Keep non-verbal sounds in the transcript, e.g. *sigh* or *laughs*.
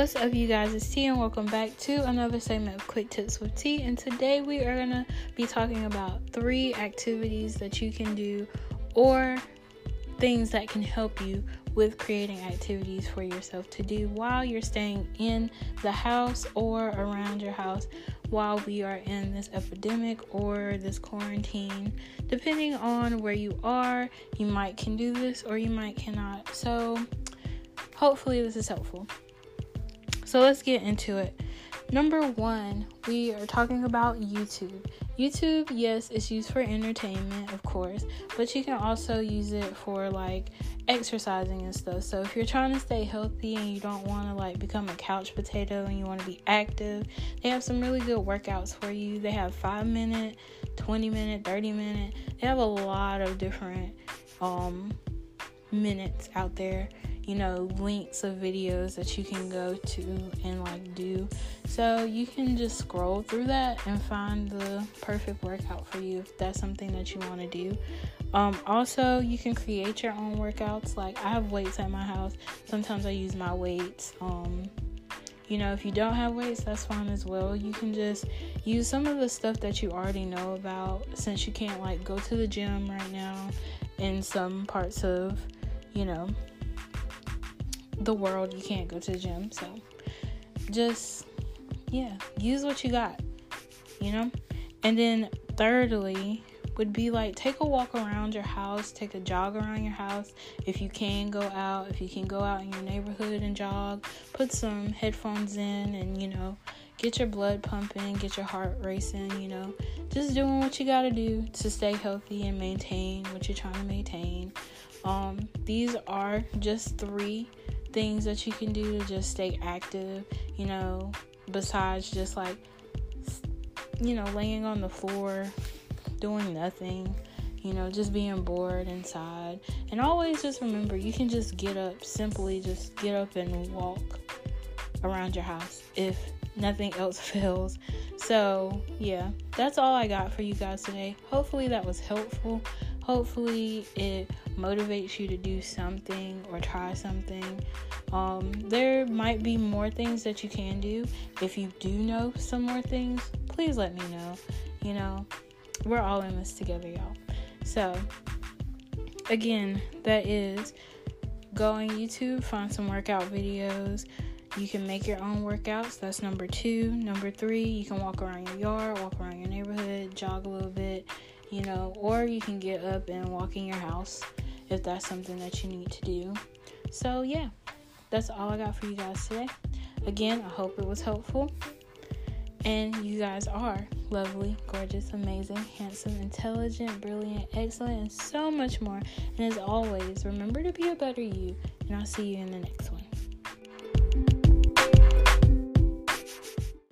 What's up, you guys? It's T, and welcome back to another segment of Quick Tips with T. And today we are gonna be talking about three activities that you can do or things that can help you with creating activities for yourself to do while you're staying in the house or around your house while we are in this epidemic or this quarantine. Depending on where you are, you might can do this or you might cannot. So hopefully this is helpful. So let's get into it. Number one, we are talking about YouTube. YouTube, yes, it's used for entertainment, of course, but you can also use it for like exercising and stuff. So if you're trying to stay healthy and you don't want to like become a couch potato and you want to be active, they have some really good workouts for you. They have 5 minute, 20 minute, 30 minute. They have a lot of different um minutes out there you know, links of videos that you can go to and like do. So you can just scroll through that and find the perfect workout for you if that's something that you want to do. Um, also, you can create your own workouts. Like I have weights at my house. Sometimes I use my weights. Um, you know, if you don't have weights, that's fine as well. You can just use some of the stuff that you already know about since you can't like go to the gym right now in some parts of, you know, the world. You can't go to the gym. So just, yeah, use what you got, you know? And then, thirdly, would be like take a walk around your house, take a jog around your house. If you can go out, if you can go out in your neighborhood and jog, put some headphones in and, you know, get your blood pumping, get your heart racing, you know, just doing what you got to do to stay healthy and maintain what you're trying to maintain. Um, these are just three things that you can do to just stay active, you know, besides just like, you know, laying on the floor, doing nothing, you know, just being bored inside. And always just remember you can just get up, simply just get up and walk around your house if nothing else *laughs* fails. So, yeah, that's all I got for you guys today. Hopefully, that was helpful. Hopefully, it motivates you to do something or try something. Um, there might be more things that you can do. If you do know some more things, please let me know. You know, we're all in this together, y'all. So, again, that is go on YouTube, find some workout videos. You can make your own workouts. That's number two. Number three, you can walk around your yard, walk around your neighborhood, jog a little bit, you know, or you can get up and walk in your house if that's something that you need to do. So, yeah, that's all I got for you guys today. Again, I hope it was helpful. And you guys are lovely, gorgeous, amazing, handsome, intelligent, brilliant, excellent, and so much more. And as always, remember to be a better you. And I'll see you in the next one.